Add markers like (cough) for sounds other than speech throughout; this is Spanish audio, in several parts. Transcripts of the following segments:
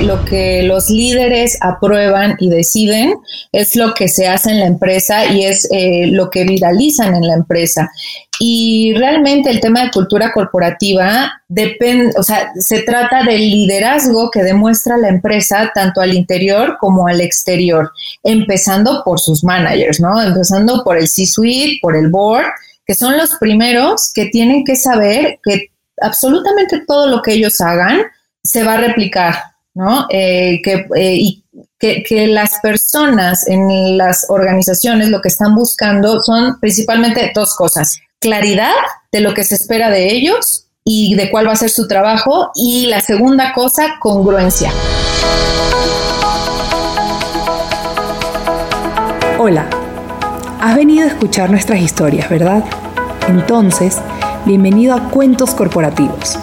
lo que los líderes aprueban y deciden es lo que se hace en la empresa y es eh, lo que viralizan en la empresa. Y realmente el tema de cultura corporativa depende, o sea, se trata del liderazgo que demuestra la empresa tanto al interior como al exterior, empezando por sus managers, ¿no? Empezando por el C-suite, por el board, que son los primeros que tienen que saber que absolutamente todo lo que ellos hagan se va a replicar, ¿no? Eh, que, eh, y que, que, las personas en las organizaciones lo que están buscando son principalmente dos cosas. Claridad de lo que se espera de ellos y de cuál va a ser su trabajo. Y la segunda cosa, congruencia. Hola, has venido a escuchar nuestras historias, ¿verdad? Entonces, bienvenido a Cuentos Corporativos,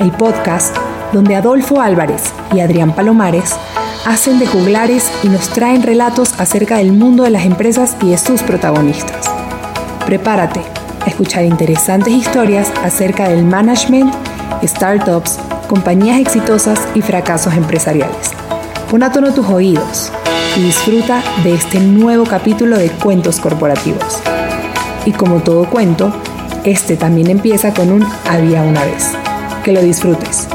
el podcast donde Adolfo Álvarez y Adrián Palomares hacen de juglares y nos traen relatos acerca del mundo de las empresas y de sus protagonistas. Prepárate a escuchar interesantes historias acerca del management, startups, compañías exitosas y fracasos empresariales. Pon a tono tus oídos y disfruta de este nuevo capítulo de Cuentos Corporativos. Y como todo cuento, este también empieza con un había una vez. Que lo disfrutes.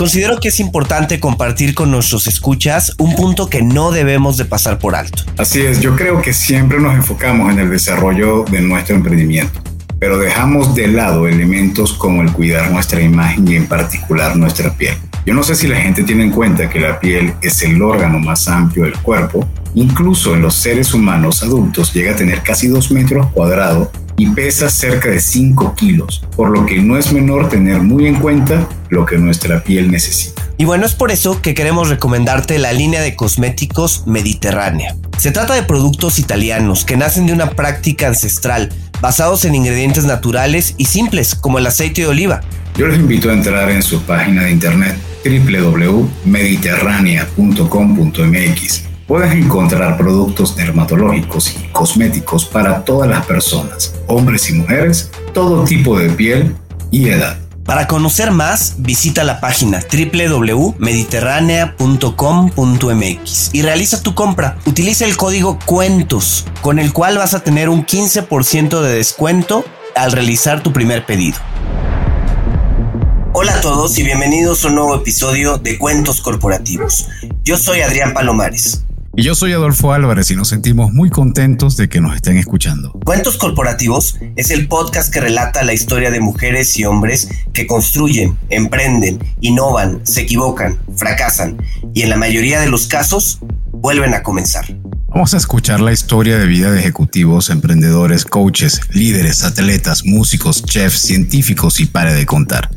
Considero que es importante compartir con nuestros escuchas un punto que no debemos de pasar por alto. Así es, yo creo que siempre nos enfocamos en el desarrollo de nuestro emprendimiento, pero dejamos de lado elementos como el cuidar nuestra imagen y en particular nuestra piel. Yo no sé si la gente tiene en cuenta que la piel es el órgano más amplio del cuerpo, incluso en los seres humanos adultos llega a tener casi 2 metros cuadrados y pesa cerca de 5 kilos, por lo que no es menor tener muy en cuenta lo que nuestra piel necesita. Y bueno, es por eso que queremos recomendarte la línea de cosméticos mediterránea. Se trata de productos italianos que nacen de una práctica ancestral, basados en ingredientes naturales y simples como el aceite de oliva. Yo les invito a entrar en su página de internet www.mediterránea.com.mx puedes encontrar productos dermatológicos y cosméticos para todas las personas, hombres y mujeres, todo tipo de piel y edad. Para conocer más, visita la página www.mediterránea.com.mx y realiza tu compra. Utiliza el código CUENTOS, con el cual vas a tener un 15% de descuento al realizar tu primer pedido. Hola a todos y bienvenidos a un nuevo episodio de Cuentos Corporativos. Yo soy Adrián Palomares. Y yo soy Adolfo Álvarez y nos sentimos muy contentos de que nos estén escuchando. Cuentos Corporativos es el podcast que relata la historia de mujeres y hombres que construyen, emprenden, innovan, se equivocan, fracasan y en la mayoría de los casos vuelven a comenzar. Vamos a escuchar la historia de vida de ejecutivos, emprendedores, coaches, líderes, atletas, músicos, chefs, científicos y pare de contar.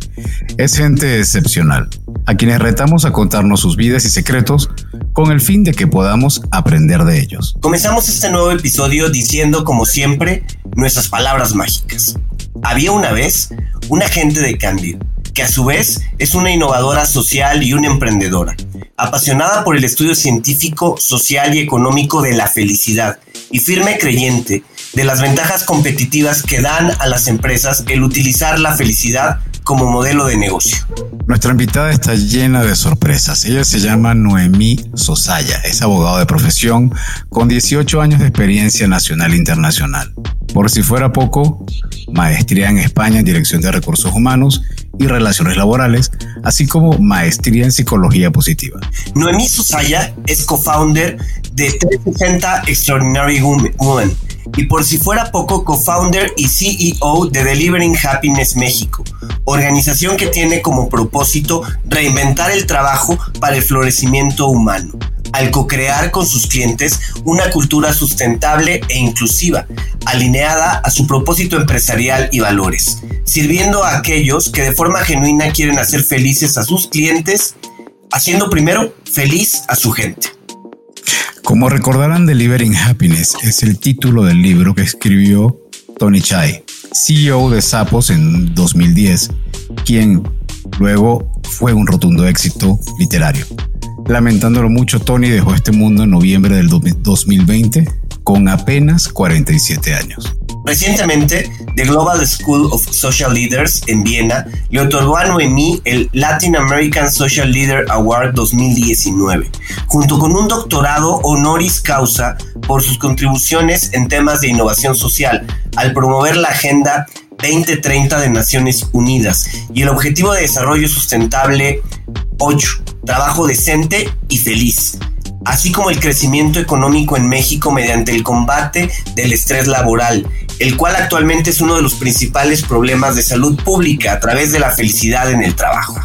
Es gente excepcional, a quienes retamos a contarnos sus vidas y secretos con el fin de que podamos aprender de ellos. Comenzamos este nuevo episodio diciendo, como siempre, nuestras palabras mágicas. Había una vez un agente de cambio, que a su vez es una innovadora social y una emprendedora, apasionada por el estudio científico, social y económico de la felicidad y firme creyente de las ventajas competitivas que dan a las empresas el utilizar la felicidad como modelo de negocio. Nuestra invitada está llena de sorpresas. Ella se llama Noemí Sosaya, es abogado de profesión con 18 años de experiencia nacional e internacional. Por si fuera poco, maestría en España en Dirección de Recursos Humanos y Relaciones Laborales, así como maestría en Psicología Positiva. Noemí Sosaya es co-founder de 360 Extraordinary Women y por si fuera poco, co-founder y CEO de Delivering Happiness México, organización que tiene como propósito reinventar el trabajo para el florecimiento humano al co-crear con sus clientes una cultura sustentable e inclusiva, alineada a su propósito empresarial y valores, sirviendo a aquellos que de forma genuina quieren hacer felices a sus clientes, haciendo primero feliz a su gente. Como recordarán, Delivering Happiness es el título del libro que escribió Tony Chai, CEO de Sapos en 2010, quien luego fue un rotundo éxito literario. Lamentándolo mucho, Tony dejó este mundo en noviembre del 2020 con apenas 47 años. Recientemente, The Global School of Social Leaders en Viena le otorgó a Noemí el Latin American Social Leader Award 2019, junto con un doctorado honoris causa por sus contribuciones en temas de innovación social al promover la Agenda 2030 de Naciones Unidas y el Objetivo de Desarrollo Sustentable 8, Trabajo Decente y Feliz así como el crecimiento económico en México mediante el combate del estrés laboral, el cual actualmente es uno de los principales problemas de salud pública a través de la felicidad en el trabajo.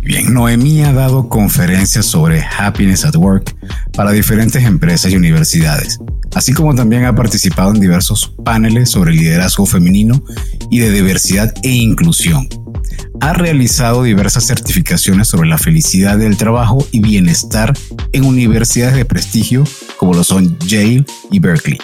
Bien, Noemí ha dado conferencias sobre Happiness at Work para diferentes empresas y universidades, así como también ha participado en diversos paneles sobre liderazgo femenino y de diversidad e inclusión ha realizado diversas certificaciones sobre la felicidad del trabajo y bienestar en universidades de prestigio como lo son Yale y Berkeley.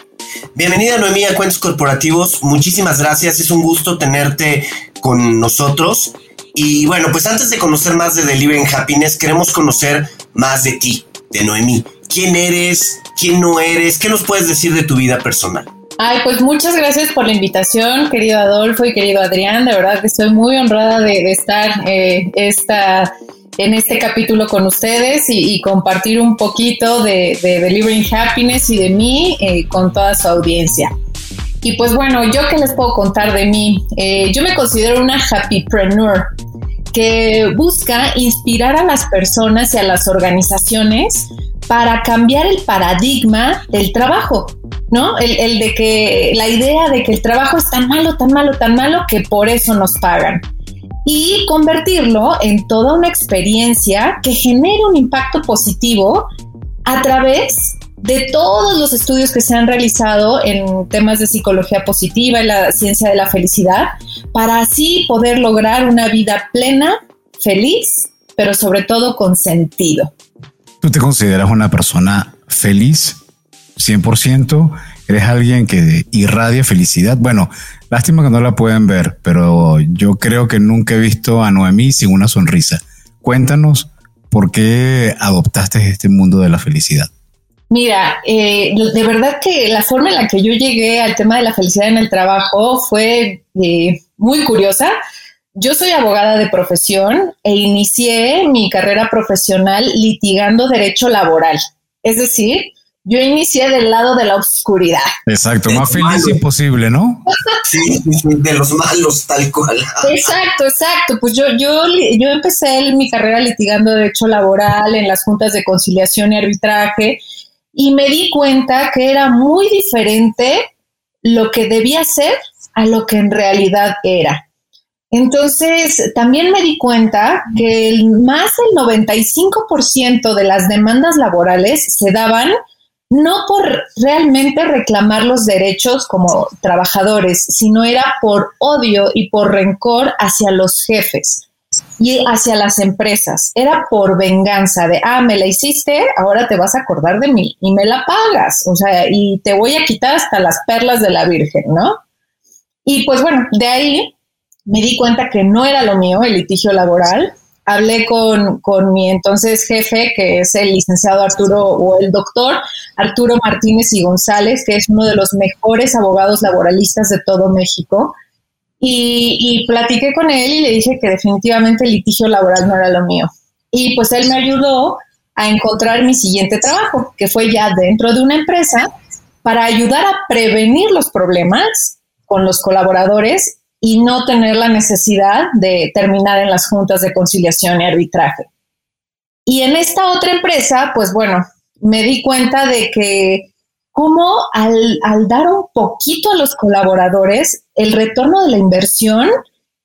Bienvenida Noemí a Cuentos Corporativos, muchísimas gracias, es un gusto tenerte con nosotros. Y bueno, pues antes de conocer más de Delivering Happiness, queremos conocer más de ti, de Noemí. ¿Quién eres? ¿Quién no eres? ¿Qué nos puedes decir de tu vida personal? Ay, pues muchas gracias por la invitación, querido Adolfo y querido Adrián. De verdad que estoy muy honrada de, estar eh, esta, en este capítulo con ustedes y, compartir un poquito de, Delivering Happiness y de mí eh, con toda su audiencia. Y pues bueno, yo qué les puedo contar de mí. Eh, yo me considero una happypreneur que busca inspirar a las personas y a las organizaciones para cambiar el paradigma del trabajo, ¿no? El, de que la idea de que el trabajo es tan malo, tan malo, tan malo que por eso nos pagan. Y convertirlo en toda una experiencia que genere un impacto positivo a través de todos los estudios que se han realizado en temas de psicología positiva y la ciencia de la felicidad, para así poder lograr una vida plena, feliz, pero sobre todo con sentido. ¿Tú te consideras una persona feliz? 100%. ¿Eres alguien que irradia felicidad? Bueno, lástima que no la pueden ver, pero yo creo que nunca he visto a Noemí sin una sonrisa. Cuéntanos por qué adoptaste este mundo de la felicidad. Mira, eh, de verdad que la forma en la que yo llegué al tema de la felicidad en el trabajo fue eh, muy curiosa. Yo soy abogada de profesión e inicié mi carrera profesional litigando derecho laboral. Es decir, yo inicié del lado de la oscuridad. Exacto, más feliz imposible, ¿no? (laughs) Sí, de los malos, tal cual. Exacto, exacto. Pues yo, yo, yo empecé mi carrera litigando derecho laboral en las juntas de conciliación y arbitraje y me di cuenta que era muy diferente lo que debía ser a lo que en realidad era. Entonces, también me di cuenta que más del 95% de las demandas laborales se daban no por realmente reclamar los derechos como trabajadores, sino era por odio y por rencor hacia los jefes y hacia las empresas. Era por venganza de, ah, me la hiciste, ahora te vas a acordar de mí y me la pagas, o sea, y te voy a quitar hasta las perlas de la Virgen, ¿no? Y pues bueno, de ahí me di cuenta que no era lo mío el litigio laboral. Hablé con, mi entonces jefe, que es el licenciado Arturo o el doctor Arturo Martínez y González, que es uno de los mejores abogados laboralistas de todo México. Y, platiqué con él y le dije que definitivamente el litigio laboral no era lo mío. Y pues él me ayudó a encontrar mi siguiente trabajo, que fue ya dentro de una empresa, para ayudar a prevenir los problemas con los colaboradores y no tener la necesidad de terminar en las juntas de conciliación y arbitraje. Y en esta otra empresa, pues bueno, me di cuenta de que como al, dar un poquito a los colaboradores, el retorno de la inversión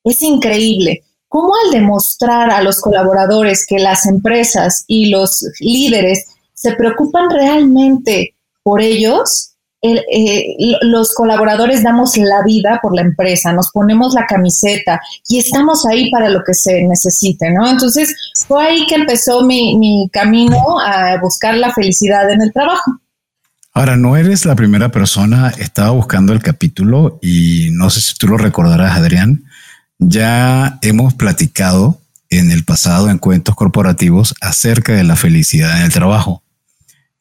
es increíble. Cómo al demostrar a los colaboradores que las empresas y los líderes se preocupan realmente por ellos, eh, los colaboradores damos la vida por la empresa, nos ponemos la camiseta y estamos ahí para lo que se necesite, ¿no? Entonces fue ahí que empezó mi camino a buscar la felicidad en el trabajo. Ahora, no eres la primera persona, estaba buscando el capítulo y no sé si tú lo recordarás, Adrián, ya hemos platicado en el pasado en cuentos corporativos acerca de la felicidad en el trabajo.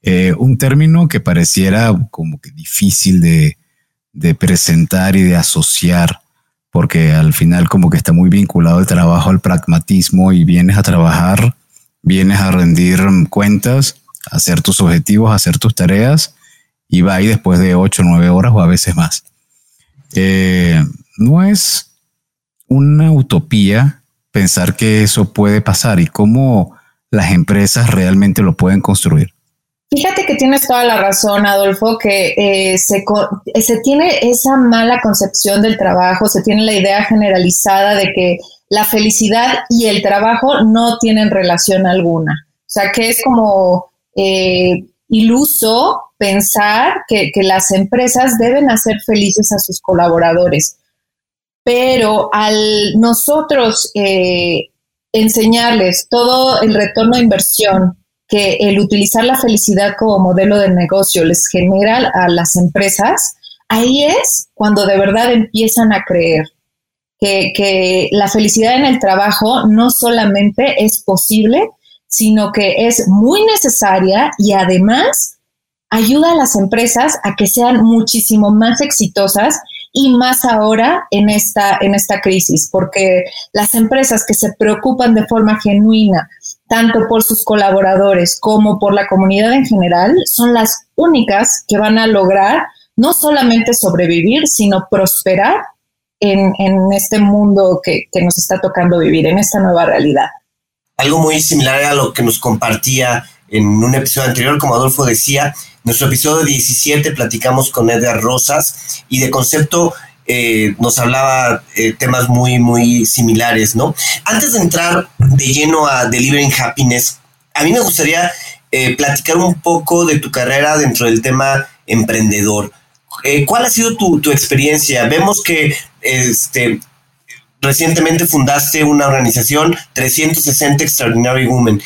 Eh, un término que pareciera como que difícil de, presentar y de asociar, porque al final como que está muy vinculado el trabajo al pragmatismo y vienes a trabajar, vienes a rendir cuentas, hacer tus objetivos, hacer tus tareas y va ahí después de ocho o nueve horas o a veces más. Eh, no es una utopía pensar que eso puede pasar y cómo las empresas realmente lo pueden construir. Fíjate que tienes toda la razón, Adolfo, que eh, se, se tiene esa mala concepción del trabajo, se tiene la idea generalizada de que la felicidad y el trabajo no tienen relación alguna. O sea, que es como eh, iluso pensar que, las empresas deben hacer felices a sus colaboradores. Pero al nosotros eh, enseñarles todo el retorno de inversión que el utilizar la felicidad como modelo de negocio les genera a las empresas, ahí es cuando de verdad empiezan a creer que, que, la felicidad en el trabajo no solamente es posible, sino que es muy necesaria y además ayuda a las empresas a que sean muchísimo más exitosas y más ahora en esta, en esta crisis, porque las empresas que se preocupan de forma genuina tanto por sus colaboradores como por la comunidad en general, son las únicas que van a lograr no solamente sobrevivir, sino prosperar en, este mundo que, que nos está tocando vivir, en esta nueva realidad. Algo muy similar a lo que nos compartía en un episodio anterior, como Adolfo decía, nuestro episodio 17 platicamos con Edgar Rosas y de concepto eh, nos hablaba eh, temas muy, muy similares, ¿no? Antes de entrar de lleno a Delivering Happiness, a mí me gustaría eh, platicar un poco de tu carrera dentro del tema emprendedor. ¿Cuál ha sido tu, tu, experiencia? Vemos que este, recientemente fundaste una organización 360 Extraordinary Women.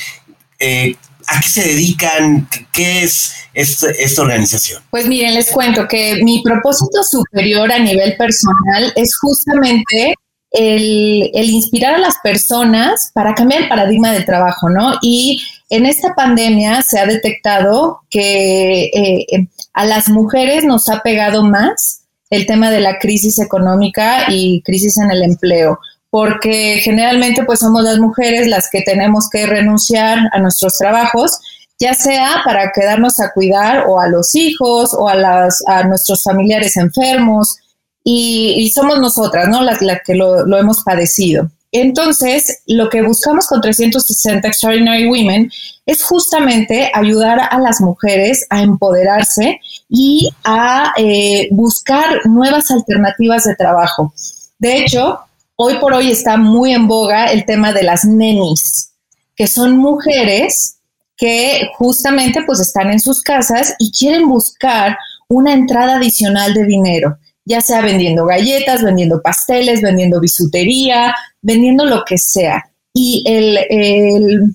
¿A qué se dedican? ¿Qué es esta, organización? Pues miren, les cuento que mi propósito superior a nivel personal es justamente el, inspirar a las personas para cambiar el paradigma del trabajo, ¿no? Y en esta pandemia se ha detectado que eh, a las mujeres nos ha pegado más el tema de la crisis económica y crisis en el empleo porque generalmente pues somos las mujeres las que tenemos que renunciar a nuestros trabajos, ya sea para quedarnos a cuidar o a los hijos o a, las, a nuestros familiares enfermos, y, somos nosotras, ¿no? Las, que lo, lo, hemos padecido. Entonces, lo que buscamos con 360 Extraordinary Women es justamente ayudar a las mujeres a empoderarse y a eh, buscar nuevas alternativas de trabajo. De hecho, hoy por hoy está muy en boga el tema de las nenis, que son mujeres que justamente pues están en sus casas y quieren buscar una entrada adicional de dinero, ya sea vendiendo galletas, vendiendo pasteles, vendiendo bisutería, vendiendo lo que sea. Y el,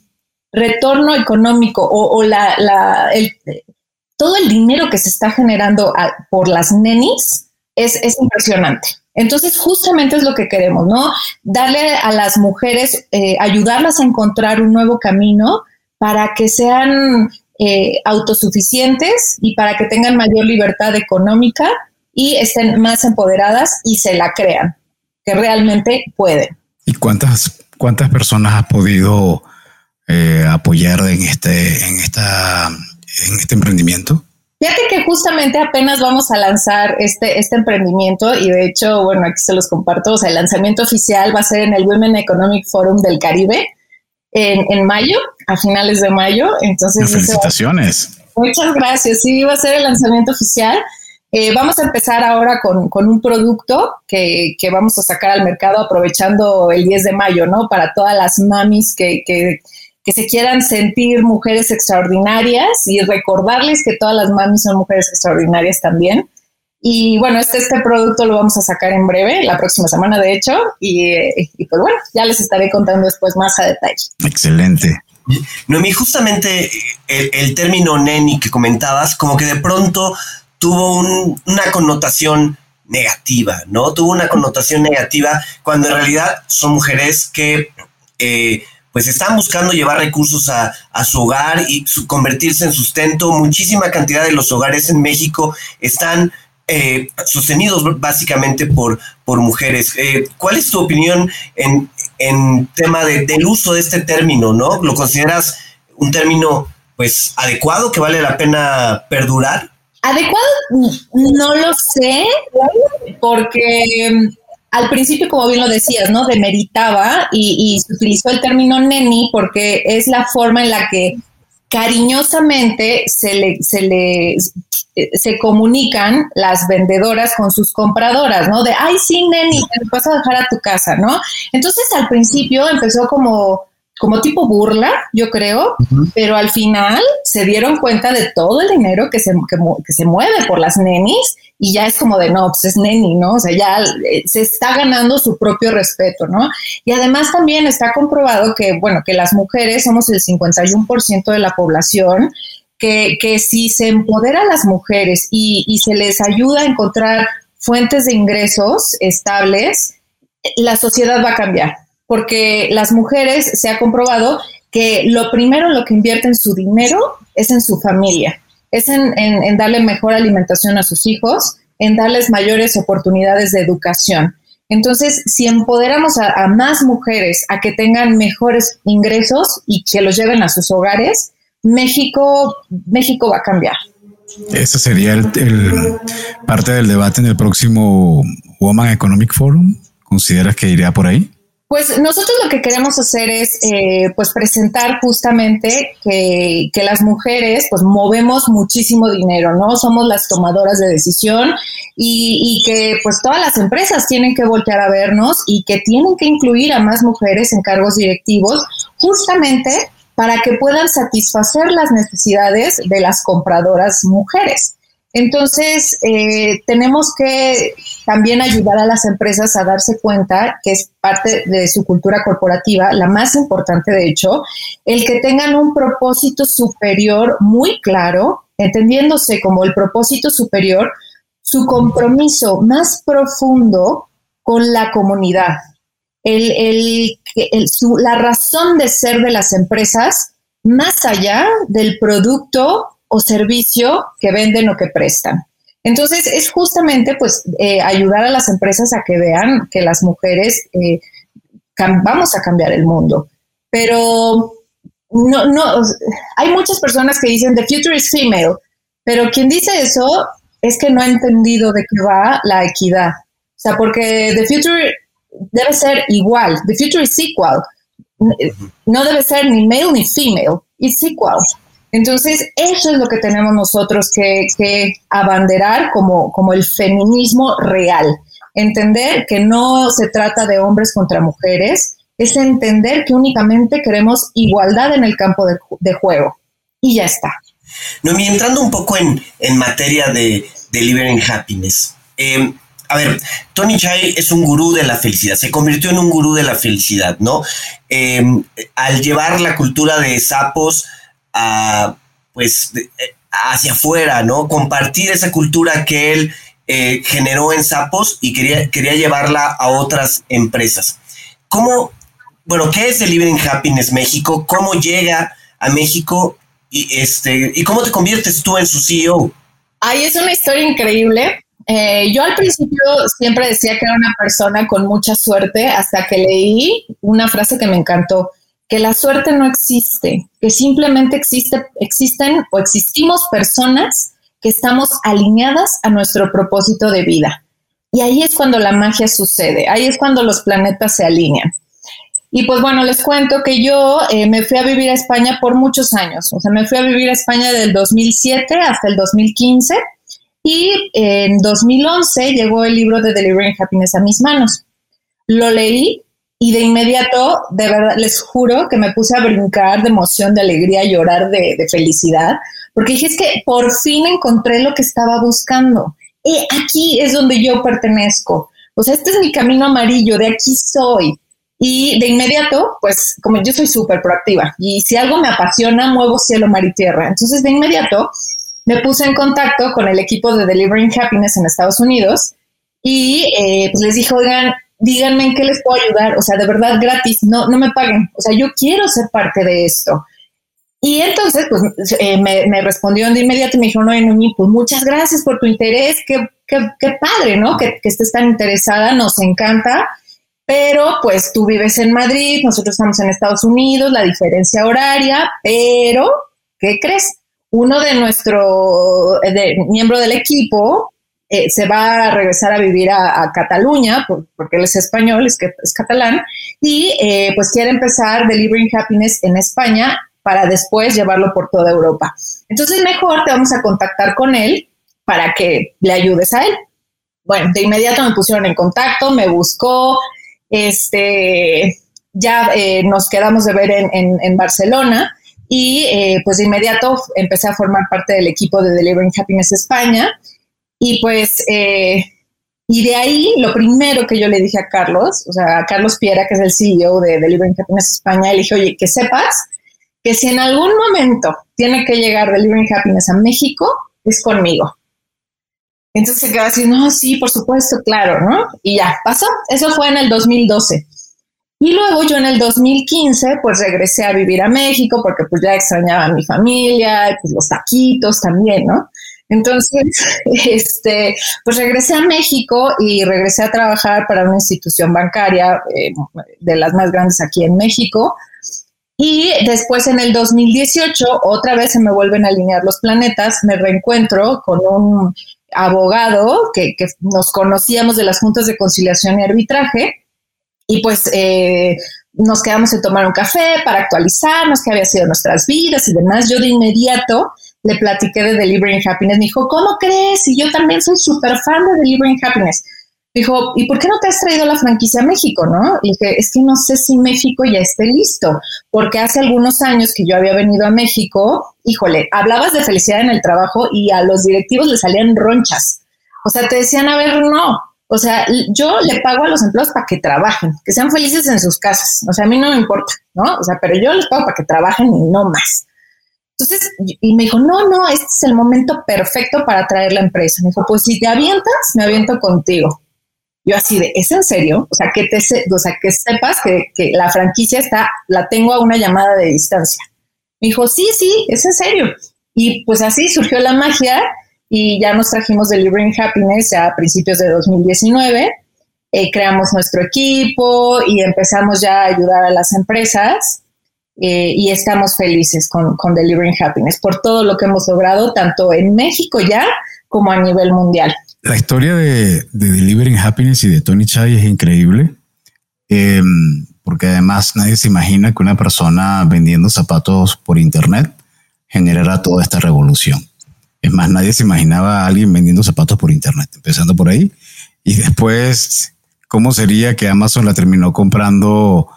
retorno económico o, la, todo el dinero que se está generando por las nenis es, es impresionante. Entonces, justamente es lo que queremos, ¿no? Darle a las mujeres, eh, ayudarlas a encontrar un nuevo camino para que sean eh, autosuficientes y para que tengan mayor libertad económica y estén más empoderadas y se la crean, que realmente pueden. ¿Y cuántas, cuántas personas has podido eh, apoyar en este, en, esta, en este emprendimiento? Fíjate que justamente apenas vamos a lanzar este, este emprendimiento y de hecho, bueno, aquí se los comparto, o sea, el lanzamiento oficial va a ser en el Women Economic Forum del Caribe en, mayo, a finales de mayo. Entonces, felicitaciones. muchas gracias. Sí, va a ser el lanzamiento oficial. Eh, vamos a empezar ahora con, un producto que, que, vamos a sacar al mercado aprovechando el 10 de mayo, ¿no? Para todas las mamis que, que que se quieran sentir mujeres extraordinarias y recordarles que todas las mamis son mujeres extraordinarias también. Y bueno, este, este producto lo vamos a sacar en breve, la próxima semana de hecho, y, pues bueno, ya les estaré contando después más a detalle. Excelente. Noemí, justamente el, término neni que comentabas, como que de pronto tuvo una connotación negativa, ¿no? Tuvo una connotación negativa cuando en realidad son mujeres que eh, pues están buscando llevar recursos a, su hogar y convertirse en sustento. Muchísima cantidad de los hogares en México están eh, sostenidos básicamente por, por mujeres. Eh, ¿Cuál es tu opinión en, en tema del uso de este término? ¿no? ¿Lo consideras un término pues adecuado que vale la pena perdurar? Adecuado, no lo sé, porque mm, al principio, como bien lo decías, ¿no? Demeritaba y, se utilizó el término neni porque es la forma en la que cariñosamente se le, se le se comunican las vendedoras con sus compradoras, ¿no? De, ay, sí, neni, te vas a dejar a tu casa, ¿no? Entonces al principio empezó como como tipo burla, yo creo, pero al final se dieron cuenta de todo el dinero que se, que, se mueve por las nenis y ya es como de, no, pues es neni, ¿no? O sea, ya eh, se está ganando su propio respeto, ¿no? Y además también está comprobado que, bueno, que las mujeres somos el 51% de la población, que, que si se empodera a las mujeres y, y se les ayuda a encontrar fuentes de ingresos estables, la sociedad va a cambiar porque las mujeres se ha comprobado que lo primero lo que invierten su dinero es en su familia, es en, darle mejor alimentación a sus hijos, en darles mayores oportunidades de educación. Entonces, si empoderamos a, a, más mujeres a que tengan mejores ingresos y que los lleven a sus hogares, México, México va a cambiar. Ese sería el, parte del debate en el próximo Woman Economic Forum. ¿Consideras que iría por ahí? Pues nosotros lo que queremos hacer es eh, pues presentar justamente que, que, las mujeres pues movemos muchísimo dinero, ¿no? Somos las tomadoras de decisión y, y, que pues todas las empresas tienen que voltear a vernos y que tienen que incluir a más mujeres en cargos directivos justamente para que puedan satisfacer las necesidades de las compradoras mujeres. Entonces, eh, tenemos que también ayudar a las empresas a darse cuenta que es parte de su cultura corporativa, la más importante de hecho, el que tengan un propósito superior muy claro, entendiéndose como el propósito superior, su compromiso más profundo con la comunidad, la razón de ser de las empresas más allá del producto o servicio que venden o que prestan. Entonces, es justamente pues eh, ayudar a las empresas a que vean que las mujeres eh, vamos a cambiar el mundo. Pero no, no, hay muchas personas que dicen the future is female, pero quien dice eso es que no ha entendido de qué va la equidad. O sea, porque the future debe ser igual, the future is equal. No debe ser ni male ni female, it's equal. Entonces, eso es lo que tenemos nosotros que, abanderar como, como el feminismo real. Entender que no se trata de hombres contra mujeres, es entender que únicamente queremos igualdad en el campo de, juego. Y ya está. No, y entrando un poco en, materia de Delivering Happiness. Em, a ver, Tony Chai es un gurú de la felicidad, se convirtió en un gurú de la felicidad, ¿no? Em, al llevar la cultura de sapos pues, eh, hacia afuera, ¿no? Compartir esa cultura que él eh, generó en Sapos y quería, quería llevarla a otras empresas. ¿Cómo, bueno, qué es Delivering Happiness México? ¿Cómo llega a México y, este, y cómo te conviertes tú en su CEO? Ay, es una historia increíble. Eh, yo al principio siempre decía que era una persona con mucha suerte hasta que leí una frase que me encantó que la suerte no existe, que simplemente existe, existen o existimos personas que estamos alineadas a nuestro propósito de vida. Y ahí es cuando la magia sucede, ahí es cuando los planetas se alinean. Y pues bueno, les cuento que yo eh, me fui a vivir a España por muchos años, o sea, me fui a vivir a España del 2007 hasta el 2015 y en 2011 llegó el libro de Delivering Happiness a mis manos. Lo leí y de inmediato, de verdad, les juro que me puse a brincar de emoción, de alegría, llorar de, felicidad, porque dije, es que por fin encontré lo que estaba buscando. Y aquí es donde yo pertenezco. O sea, este es mi camino amarillo, de aquí soy. Y de inmediato, pues como yo soy súper proactiva y si algo me apasiona, muevo cielo, mar y tierra. Entonces, de inmediato me puse en contacto con el equipo de Delivering Happiness en Estados Unidos y eh, pues les dije, oigan, díganme en qué les puedo ayudar, o sea, de verdad gratis, no, no me paguen, o sea, yo quiero ser parte de esto. Y entonces, pues eh, me, respondió de inmediato y me dijo, no, Noemí, pues muchas gracias por tu interés, qué, qué, padre, ¿no? Que, que, estés tan interesada, nos encanta, pero pues tú vives en Madrid, nosotros estamos en Estados Unidos, la diferencia horaria, pero, ¿qué crees? Uno de nuestro, de, miembro del equipo, eh, se va a regresar a vivir a, Cataluña, porque él es español, es, catalán, y eh, pues quiere empezar Delivering Happiness en España para después llevarlo por toda Europa. Entonces, mejor te vamos a contactar con él para que le ayudes a él. Bueno, de inmediato me pusieron en contacto, me buscó, este, ya eh, nos quedamos de ver en, Barcelona y pues de inmediato empecé a formar parte del equipo de Delivering Happiness España y pues, eh, y de ahí lo primero que yo le dije a Carlos, o sea, a Carlos Piera, que es el CEO de Delivering Happiness España, le dije, oye, que sepas que si en algún momento tiene que llegar Delivering Happiness a México, es conmigo. Entonces se quedó así, no, sí, por supuesto, claro, ¿no? Y ya, pasó. Eso fue en el 2012. Y luego yo en el 2015, pues regresé a vivir a México porque pues ya extrañaba a mi familia, pues los taquitos también, ¿no? Entonces, (laughs) este, pues regresé a México y regresé a trabajar para una institución bancaria eh, de las más grandes aquí en México. Y después en el 2018, otra vez se me vuelven a alinear los planetas, me reencuentro con un abogado que, nos conocíamos de las juntas de conciliación y arbitraje. Y pues eh, nos quedamos en tomar un café para actualizarnos qué había sido nuestras vidas y demás. Yo de inmediato le platiqué de Delivering Happiness. Me dijo, ¿cómo crees? Y yo también soy súper fan de Delivering Happiness. Dijo, ¿y por qué no te has traído la franquicia a México, no? Y dije, es que no sé si México ya esté listo, porque hace algunos años que yo había venido a México, híjole, hablabas de felicidad en el trabajo y a los directivos le salían ronchas. O sea, te decían, a ver, no. O sea, yo le pago a los empleados para que trabajen, que sean felices en sus casas. O sea, a mí no me importa, ¿no? O sea, pero yo les pago para que trabajen y no más. Entonces, y me dijo, no, no, este es el momento perfecto para traer la empresa. Me dijo, pues si te avientas, me aviento contigo. Yo así de, ¿es en serio? O sea, que te, o sea, que sepas que, que la franquicia está, la tengo a una llamada de distancia. Me dijo, sí, sí, es en serio. Y pues así surgió la magia y ya nos trajimos Delivering Happiness a principios de 2019. Eh, creamos nuestro equipo y empezamos ya a ayudar a las empresas eh, y estamos felices con, con, Delivering Happiness por todo lo que hemos logrado, tanto en México ya como a nivel mundial. La historia de, de Delivering Happiness y de Tony Chai es increíble, em, porque además nadie se imagina que una persona vendiendo zapatos por Internet generara toda esta revolución. Es más, nadie se imaginaba a alguien vendiendo zapatos por Internet, empezando por ahí. Y después, ¿cómo sería que Amazon la terminó comprando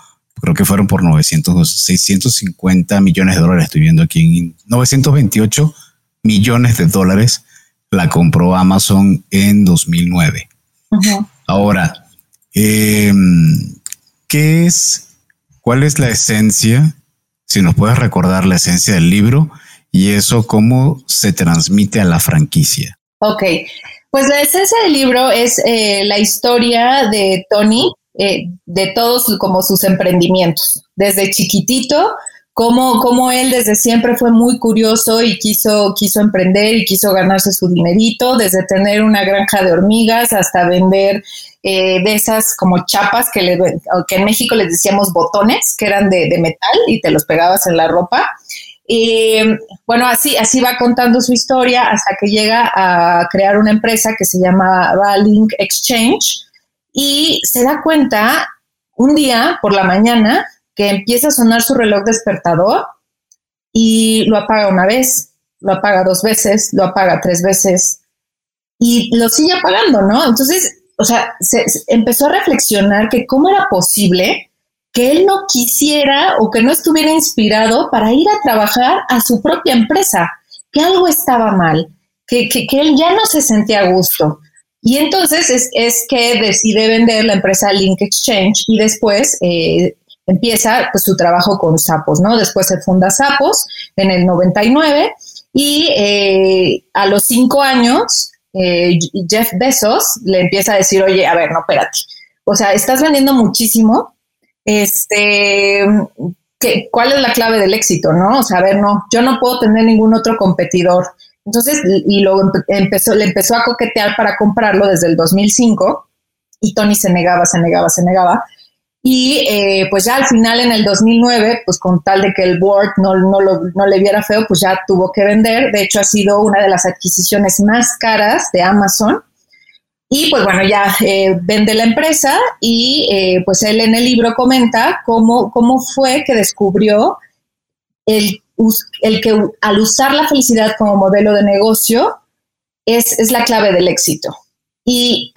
creo que fueron por 900, 650 millones de dólares, estoy viendo aquí, en 928 millones de dólares la compró Amazon en 2009. Ahora, em, ¿qué es, cuál es la esencia, si nos puedes recordar la esencia del libro y eso cómo se transmite a la franquicia? Ok, pues la esencia del libro es eh, la historia de Tony, eh, de todos como sus emprendimientos. Desde chiquitito, como, como él desde siempre fue muy curioso y quiso, quiso emprender y quiso ganarse su dinerito, desde tener una granja de hormigas hasta vender eh, de esas como chapas que, le, que en México les decíamos botones, que eran de, metal y te los pegabas en la ropa. Y bueno, así, así va contando su historia hasta que llega a crear una empresa que se llama Link Exchange, y se da cuenta un día por la mañana que empieza a sonar su reloj despertador y lo apaga una vez, lo apaga dos veces, lo apaga tres veces y lo sigue apagando, ¿no? Entonces, o sea, se, empezó a reflexionar que cómo era posible que él no quisiera o que no estuviera inspirado para ir a trabajar a su propia empresa, que algo estaba mal, que, que él ya no se sentía a gusto. Y entonces es, es, que decide vender la empresa Link Exchange y después eh, empieza pues, su trabajo con Sapos, ¿no? Después se funda Sapos en el 99 y eh, a los cinco años eh, Jeff Bezos le empieza a decir, oye, a ver, no, espérate. O sea, estás vendiendo muchísimo, este, ¿qué, ¿cuál es la clave del éxito? ¿No? O sea, a ver, no, yo no puedo tener ningún otro competidor. Entonces, y lo empezó, le empezó a coquetear para comprarlo desde el 2005 y Tony se negaba, se negaba, se negaba. Y eh, pues ya al final en el 2009, pues con tal de que el board no, no, lo, no le viera feo, pues ya tuvo que vender. De hecho, ha sido una de las adquisiciones más caras de Amazon. Y pues bueno, ya eh, vende la empresa y eh, pues él en el libro comenta cómo, cómo fue que descubrió el, el, que al usar la felicidad como modelo de negocio es, es la clave del éxito. Y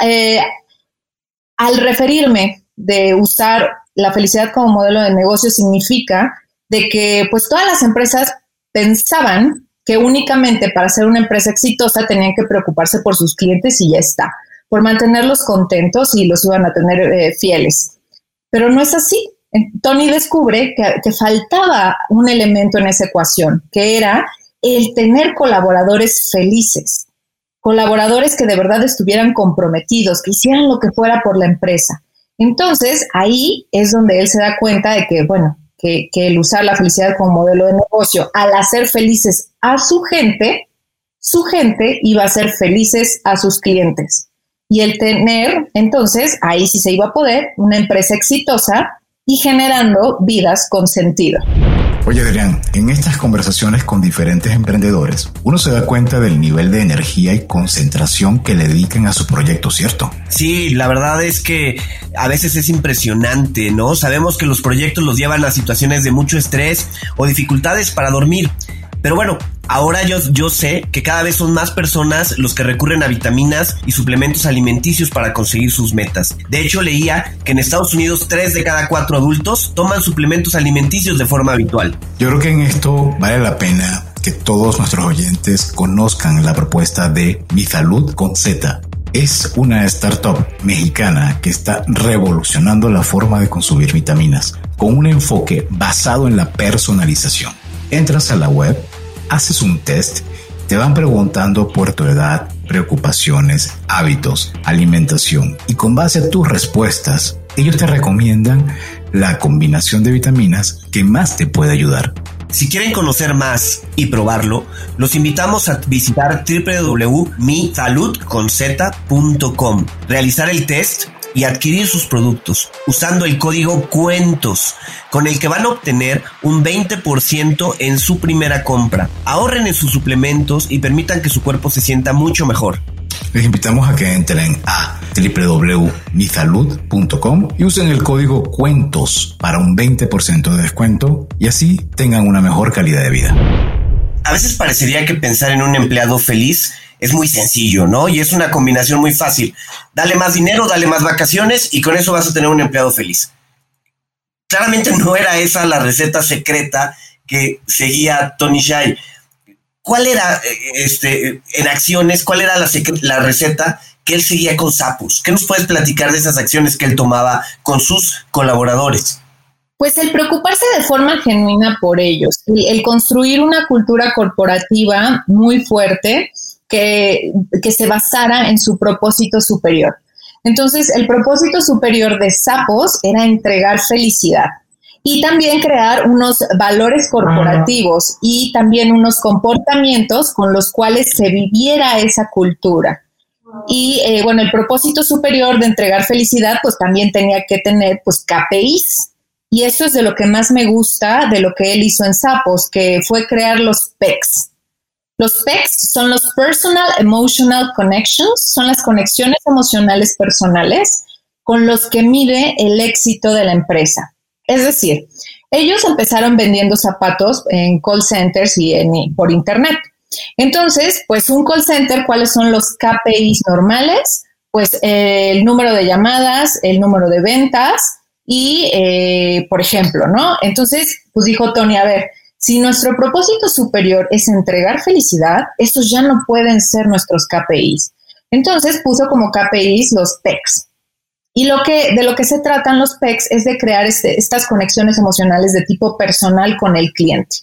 al referirme de usar la felicidad como modelo de negocio significa de que pues todas las empresas pensaban que únicamente para ser una empresa exitosa tenían que preocuparse por sus clientes y ya está, por mantenerlos contentos y los iban a tener eh, fieles. Pero no es así. Tony descubre que, que faltaba un elemento en esa ecuación, que era el tener colaboradores felices, colaboradores que de verdad estuvieran comprometidos, que hicieran lo que fuera por la empresa. Entonces, ahí es donde él se da cuenta de que, bueno, que, el usar la felicidad como modelo de negocio, al hacer felices a su gente, su gente iba a ser felices a sus clientes. Y el tener, entonces, ahí sí se iba a poder, una empresa exitosa y generando vidas con sentido. Oye Adrián, en estas conversaciones con diferentes emprendedores, uno se da cuenta del nivel de energía y concentración que le dedican a su proyecto, ¿cierto? Sí, la verdad es que a veces es impresionante, ¿no? Sabemos que los proyectos los llevan a situaciones de mucho estrés o dificultades para dormir. Pero bueno, ahora yo, yo sé que cada vez son más personas los que recurren a vitaminas y suplementos alimenticios para conseguir sus metas. De hecho, leía que en Estados Unidos 3 de cada 4 adultos toman suplementos alimenticios de forma habitual. Yo creo que en esto vale la pena que todos nuestros oyentes conozcan la propuesta de Mi Salud con Z. Es una startup mexicana que está revolucionando la forma de consumir vitaminas con un enfoque basado en la personalización. Entras a la web haces un test, te van preguntando por tu edad, preocupaciones, hábitos, alimentación y con base a tus respuestas, ellos te recomiendan la combinación de vitaminas que más te puede ayudar. Si quieren conocer más y probarlo, los invitamos a visitar www.misaludconz.com, realizar el test y adquirir sus productos usando el código cuentos con el que van a obtener un 20% en su primera compra. Ahorren en sus suplementos y permitan que su cuerpo se sienta mucho mejor. Les invitamos a que entren a www.misalud.com y usen el código cuentos para un 20% de descuento y así tengan una mejor calidad de vida. A veces parecería que pensar en un empleado feliz es muy sencillo, ¿no? Y es una combinación muy fácil. Dale más dinero, dale más vacaciones y con eso vas a tener un empleado feliz. Claramente no era esa la receta secreta que seguía Tony Shai. ¿Cuál era, eh, este, en acciones, cuál era la, la receta que él seguía con Sapus? ¿Qué nos puedes platicar de esas acciones que él tomaba con sus colaboradores? Pues el preocuparse de forma genuina por ellos, el construir una cultura corporativa muy fuerte que, se basara en su propósito superior. Entonces, el propósito superior de Sapos era entregar felicidad y también crear unos valores corporativos y también unos comportamientos con los cuales se viviera esa cultura. Y eh, bueno, el propósito superior de entregar felicidad, pues también tenía que tener pues KPIs. Y eso es de lo que más me gusta de lo que él hizo en Sapos, que fue crear los PECs, los PECs son los Personal Emotional Connections, son las conexiones emocionales personales con los que mide el éxito de la empresa. Es decir, ellos empezaron vendiendo zapatos en call centers y por internet. Entonces, pues un call center, ¿cuáles son los KPIs normales? Pues el número de llamadas, el número de ventas y, eh, por ejemplo, ¿no? Entonces, pues dijo Tony, a ver, si nuestro propósito superior es entregar felicidad, estos ya no pueden ser nuestros KPIs. Entonces puso como KPIs los PECs. Y lo que, de lo que se tratan los PECs es de crear este, estas conexiones emocionales de tipo personal con el cliente.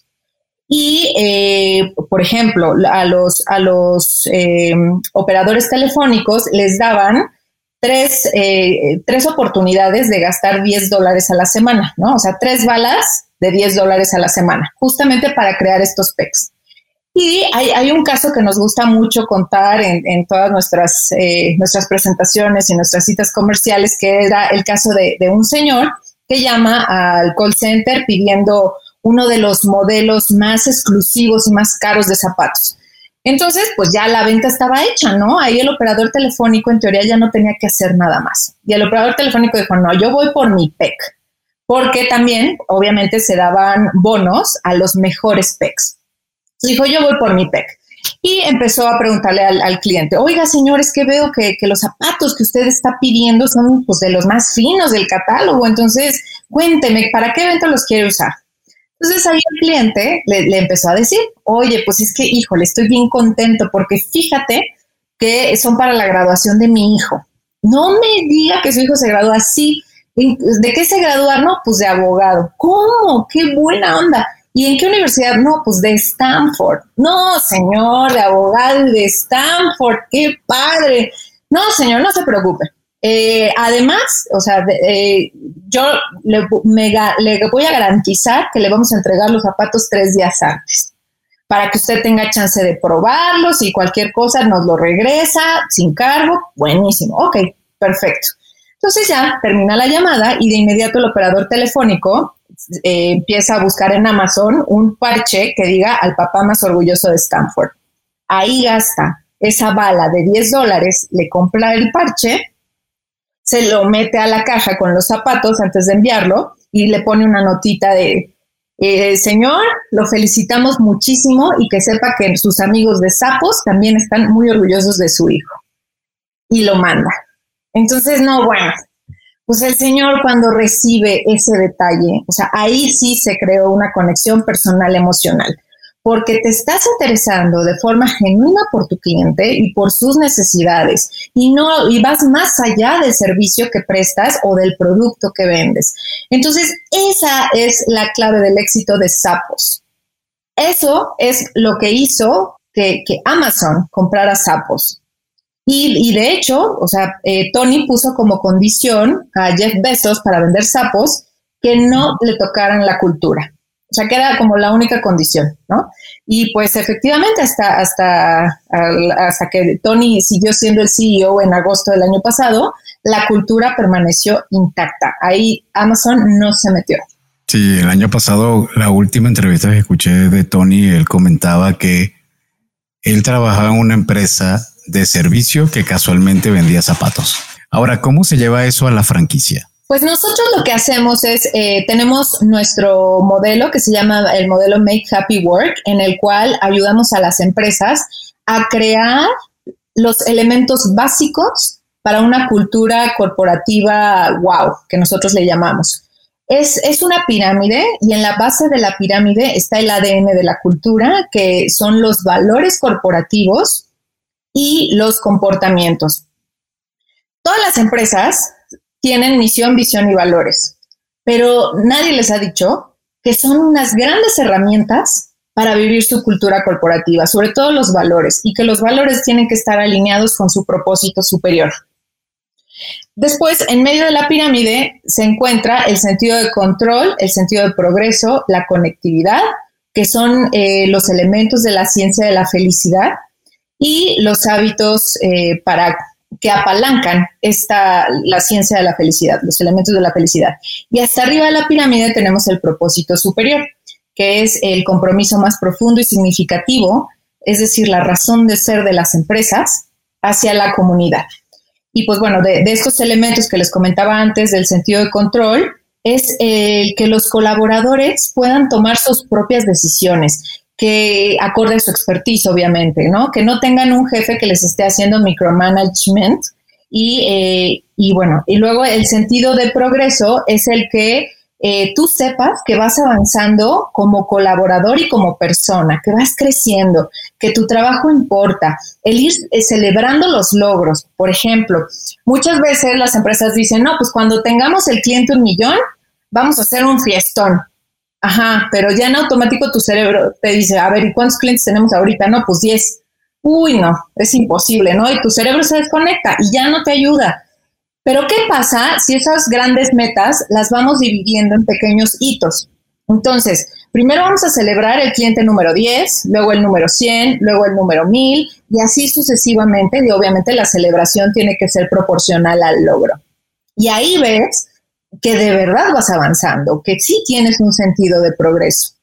Y, eh, por ejemplo, a los, a los eh, operadores telefónicos les daban tres, eh, tres oportunidades de gastar 10 dólares a la semana, ¿no? O sea, tres balas de 10 dólares a la semana, justamente para crear estos PECs. Y hay, un caso que nos gusta mucho contar en, todas nuestras, eh, nuestras presentaciones y nuestras citas comerciales, que era el caso de, de un señor que llama al call center pidiendo uno de los modelos más exclusivos y más caros de zapatos. Entonces, pues ya la venta estaba hecha, ¿no? Ahí el operador telefónico en teoría ya no tenía que hacer nada más. Y el operador telefónico dijo, no, yo voy por mi PEC, porque también, obviamente, se daban bonos a los mejores PECs. Dijo, yo voy por mi PEC. Y empezó a preguntarle al, cliente, oiga, señores, que veo que, los zapatos que usted está pidiendo son pues, de los más finos del catálogo. Entonces, cuénteme, ¿para qué evento los quiere usar? Entonces ahí el cliente le, empezó a decir, oye, pues es que, híjole, estoy bien contento porque fíjate que son para la graduación de mi hijo. No me diga que su hijo se gradúa así. ¿De qué se gradúa? No, pues de abogado. ¿Cómo? ¡Qué buena onda! ¿Y en qué universidad? No, pues de Stanford. No, señor, de abogado de Stanford. ¡Qué padre! No, señor, no se preocupe. Eh, además, o sea, eh, yo le, voy a garantizar que le vamos a entregar los zapatos tres días antes para que usted tenga chance de probarlos y cualquier cosa nos lo regresa sin cargo. Buenísimo. Ok, perfecto. Entonces ya termina la llamada y de inmediato el operador telefónico eh, empieza a buscar en Amazon un parche que diga al papá más orgulloso de Stanford. Ahí gasta esa bala de 10 dólares, le compra el parche se lo mete a la caja con los zapatos antes de enviarlo y le pone una notita de, eh, señor, lo felicitamos muchísimo y que sepa que sus amigos de sapos también están muy orgullosos de su hijo. Y lo manda. Entonces, no, bueno, pues el señor cuando recibe ese detalle, o sea, ahí sí se creó una conexión personal emocional porque te estás interesando de forma genuina por tu cliente y por sus necesidades y no y vas más allá del servicio que prestas o del producto que vendes. Entonces, esa es la clave del éxito de Sapos. Eso es lo que hizo que, Amazon comprara Sapos. Y, de hecho, o sea, eh, Tony puso como condición a Jeff Bezos para vender sapos que no le tocaran la cultura. O sea, que era como la única condición, ¿no? Y pues efectivamente hasta, hasta, hasta que Tony siguió siendo el CEO en agosto del año pasado, la cultura permaneció intacta. Ahí Amazon no se metió. Sí, el año pasado, la última entrevista que escuché de Tony, él comentaba que él trabajaba en una empresa de servicio que casualmente vendía zapatos. Ahora, ¿cómo se lleva eso a la franquicia? Pues nosotros lo que hacemos es, eh, tenemos nuestro modelo que se llama el modelo Make Happy Work, en el cual ayudamos a las empresas a crear los elementos básicos para una cultura corporativa wow, que nosotros le llamamos. Es, es, una pirámide y en la base de la pirámide está el ADN de la cultura, que son los valores corporativos y los comportamientos. Todas las empresas tienen misión, visión y valores, pero nadie les ha dicho que son unas grandes herramientas para vivir su cultura corporativa, sobre todo los valores, y que los valores tienen que estar alineados con su propósito superior. Después, en medio de la pirámide, se encuentra el sentido de control, el sentido de progreso, la conectividad, que son eh, los elementos de la ciencia de la felicidad, y los hábitos eh, para que apalancan esta, la ciencia de la felicidad, los elementos de la felicidad. Y hasta arriba de la pirámide tenemos el propósito superior, que es el compromiso más profundo y significativo, es decir, la razón de ser de las empresas hacia la comunidad. Y pues bueno, de, estos elementos que les comentaba antes del sentido de control, es el que los colaboradores puedan tomar sus propias decisiones, que acorde a su expertise, obviamente, ¿no? Que no tengan un jefe que les esté haciendo micromanagement. Y, eh, y bueno, y luego el sentido de progreso es el que eh, tú sepas que vas avanzando como colaborador y como persona, que vas creciendo, que tu trabajo importa, el ir eh, celebrando los logros. Por ejemplo, muchas veces las empresas dicen, no, pues cuando tengamos el cliente un millón, vamos a hacer un fiestón. Ajá, pero ya en automático tu cerebro te dice, a ver, ¿y cuántos clientes tenemos ahorita? No, pues 10. Uy, no, es imposible, ¿no? Y tu cerebro se desconecta y ya no te ayuda. Pero ¿qué pasa si esas grandes metas las vamos dividiendo en pequeños hitos? Entonces, primero vamos a celebrar el cliente número 10, luego el número 100, luego el número 1000 y así sucesivamente. Y obviamente la celebración tiene que ser proporcional al logro. Y ahí ves que de verdad vas avanzando, que sí tienes un sentido de progreso.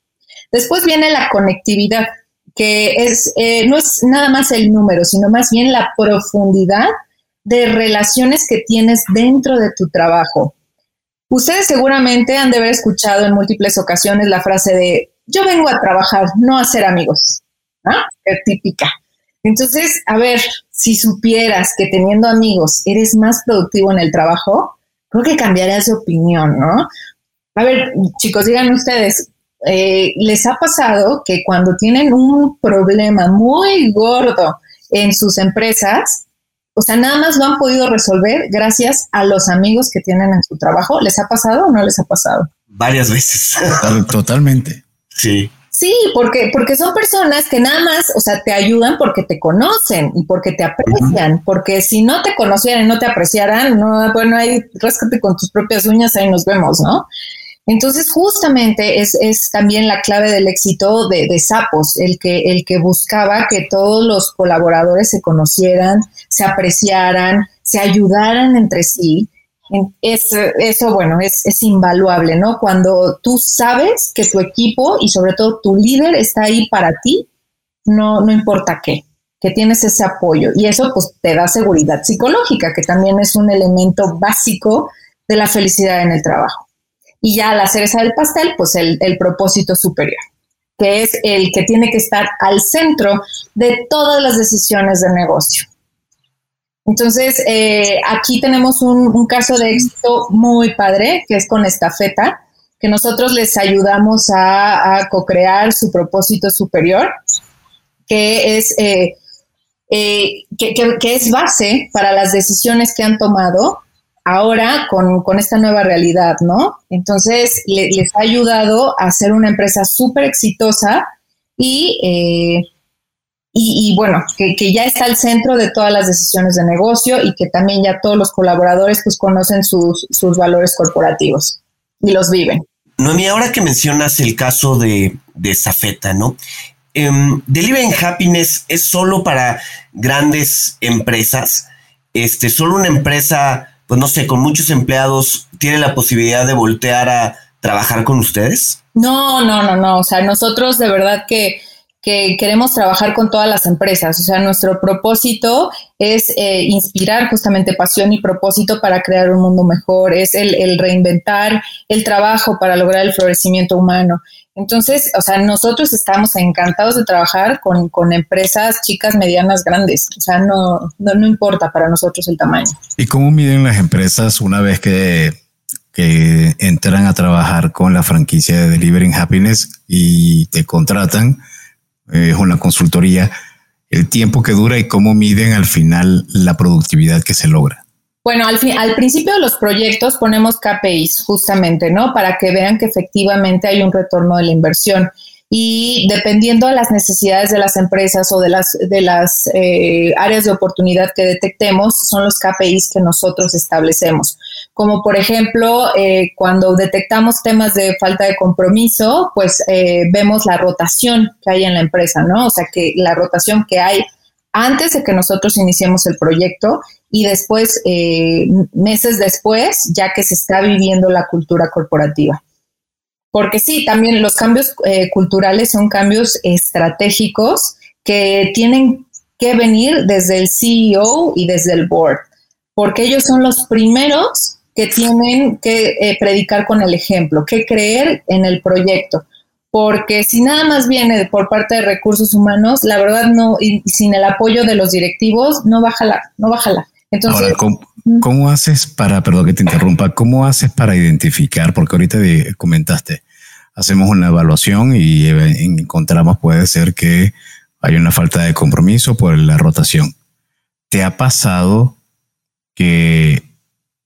Después viene la conectividad, que es, eh, no es nada más el número, sino más bien la profundidad de relaciones que tienes dentro de tu trabajo. Ustedes seguramente han de haber escuchado en múltiples ocasiones la frase de yo vengo a trabajar, no a ser amigos. Es típica. Entonces, a ver, si supieras que teniendo amigos eres más productivo en el trabajo, creo que cambiarías de opinión, ¿no? A ver, chicos, digan ustedes, eh, ¿les ha pasado que cuando tienen un problema muy gordo en sus empresas, o sea, nada más lo han podido resolver gracias a los amigos que tienen en su trabajo. ¿Les ha pasado o no les ha pasado? Varias veces. Totalmente. Sí. Sí, porque, porque son personas que nada más, o sea, te ayudan porque te conocen y porque te aprecian, porque si no te conocieran y no te apreciaran, no, bueno, ahí ráscate con tus propias uñas, ahí nos vemos, ¿no? Entonces, justamente es, también la clave del éxito de, de, Sapos, el que, el que buscaba que todos los colaboradores se conocieran, se apreciaran, se ayudaran entre sí. Es, eso, bueno, es, es invaluable, ¿no? Cuando tú sabes que tu equipo y sobre todo tu líder está ahí para ti, no, no importa qué, que tienes ese apoyo. Y eso pues te da seguridad psicológica, que también es un elemento básico de la felicidad en el trabajo. Y ya la cereza del pastel, pues el, propósito superior, que es el que tiene que estar al centro de todas las decisiones de negocio. Entonces, eh, aquí tenemos un, caso de éxito muy padre, que es con Estafeta, que nosotros les ayudamos a, co-crear su propósito superior, que es, eh, eh, que, es base para las decisiones que han tomado ahora con, esta nueva realidad, ¿no? Entonces, les ha ayudado a ser una empresa súper exitosa y, eh, y, bueno, que, ya está al centro de todas las decisiones de negocio y que también ya todos los colaboradores pues conocen sus, valores corporativos y los viven. Noemí, ahora que mencionas el caso de, de Zafeta, ¿no? Um, Delivering Happiness es solo para grandes empresas, este, solo una empresa pues no sé, con muchos empleados, ¿tiene la posibilidad de voltear a trabajar con ustedes? No, no, no, no. O sea, nosotros de verdad que, queremos trabajar con todas las empresas. O sea, nuestro propósito es eh, inspirar justamente pasión y propósito para crear un mundo mejor, es el, el reinventar el trabajo para lograr el florecimiento humano. Entonces, o sea, nosotros estamos encantados de trabajar con, empresas chicas, medianas, grandes. O sea, no, no, importa para nosotros el tamaño. ¿Y cómo miden las empresas una vez que, que entran a trabajar con la franquicia de Delivering Happiness y te contratan? Es una consultoría. El tiempo que dura y cómo miden al final la productividad que se logra. Bueno, al, al principio de los proyectos ponemos KPIs justamente, ¿no? Para que vean que efectivamente hay un retorno de la inversión. Y dependiendo de las necesidades de las empresas o de las, de las eh, áreas de oportunidad que detectemos, son los KPIs que nosotros establecemos. Como por ejemplo, eh, cuando detectamos temas de falta de compromiso, pues eh, vemos la rotación que hay en la empresa, ¿no? O sea, que la rotación que hay antes de que nosotros iniciemos el proyecto y después, eh, meses después, ya que se está viviendo la cultura corporativa. Porque sí, también los cambios eh, culturales son cambios estratégicos que tienen que venir desde el CEO y desde el board, porque ellos son los primeros que tienen que eh, predicar con el ejemplo, que creer en el proyecto porque si nada más viene por parte de recursos humanos, la verdad no, y sin el apoyo de los directivos, no baja la, no baja Entonces, ¿cómo, haces para, perdón que te interrumpa, cómo haces para identificar? Porque ahorita comentaste, hacemos una evaluación y encontramos, puede ser que hay una falta de compromiso por la rotación. ¿Te ha pasado que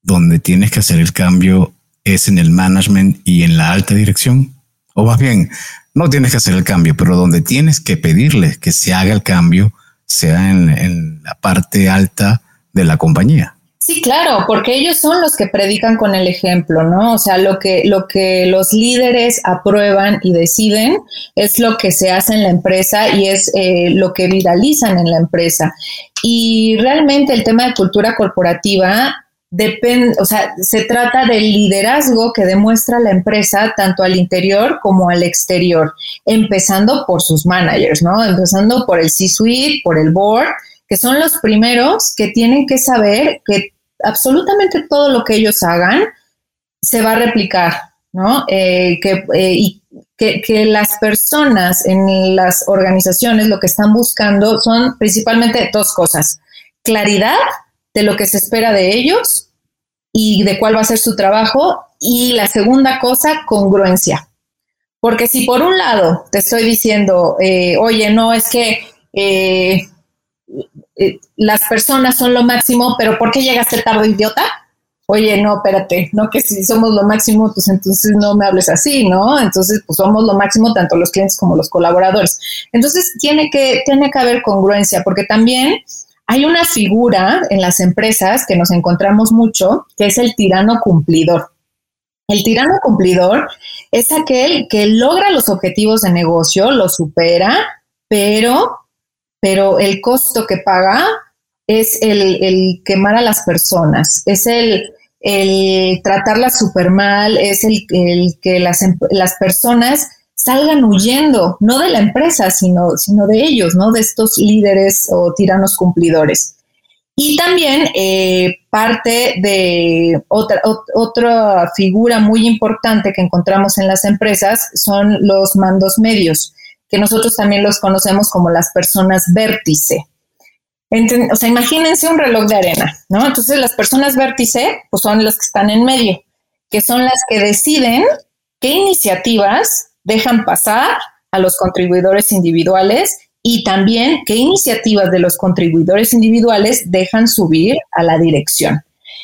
donde tienes que hacer el cambio es en el management y en la alta dirección? O más bien, no tienes que hacer el cambio, pero donde tienes que pedirles que se haga el cambio sea en, la parte alta de la compañía. Sí, claro, porque ellos son los que predican con el ejemplo, ¿no? O sea, lo que, lo que los líderes aprueban y deciden es lo que se hace en la empresa y es eh, lo que viralizan en la empresa. Y realmente el tema de cultura corporativa depende, o sea, se trata del liderazgo que demuestra la empresa tanto al interior como al exterior, empezando por sus managers, ¿no? Empezando por el C-suite, por el board que son los primeros que tienen que saber que absolutamente todo lo que ellos hagan se va a replicar, ¿no? Eh, que, eh, y que, las personas en las organizaciones lo que están buscando son principalmente dos cosas. Claridad de lo que se espera de ellos y de cuál va a ser su trabajo. Y la segunda cosa, congruencia. Porque si por un lado te estoy diciendo, eh, oye, no, es que eh, las personas son lo máximo, pero ¿por qué llegaste tarde, idiota? Oye, no, espérate, no que si somos lo máximo, pues entonces no me hables así, ¿no? Entonces, pues somos lo máximo tanto los clientes como los colaboradores. Entonces, tiene que, tiene que haber congruencia, porque también hay una figura en las empresas que nos encontramos mucho, que es el tirano cumplidor. El tirano cumplidor es aquel que logra los objetivos de negocio, lo supera, pero pero el costo que paga es el, quemar a las personas, es el, tratarlas súper mal, es el, que las, las, personas salgan huyendo, no de la empresa, sino, sino de ellos, ¿no? De estos líderes o tiranos cumplidores. Y también eh, parte de otra, otra figura muy importante que encontramos en las empresas son los mandos medios que nosotros también los conocemos como las personas vértice. o sea, imagínense un reloj de arena, ¿no? Entonces las personas vértice, pues son las que están en medio, que son las que deciden qué iniciativas dejan pasar a los contribuidores individuales y también qué iniciativas de los contribuidores individuales dejan subir a la dirección.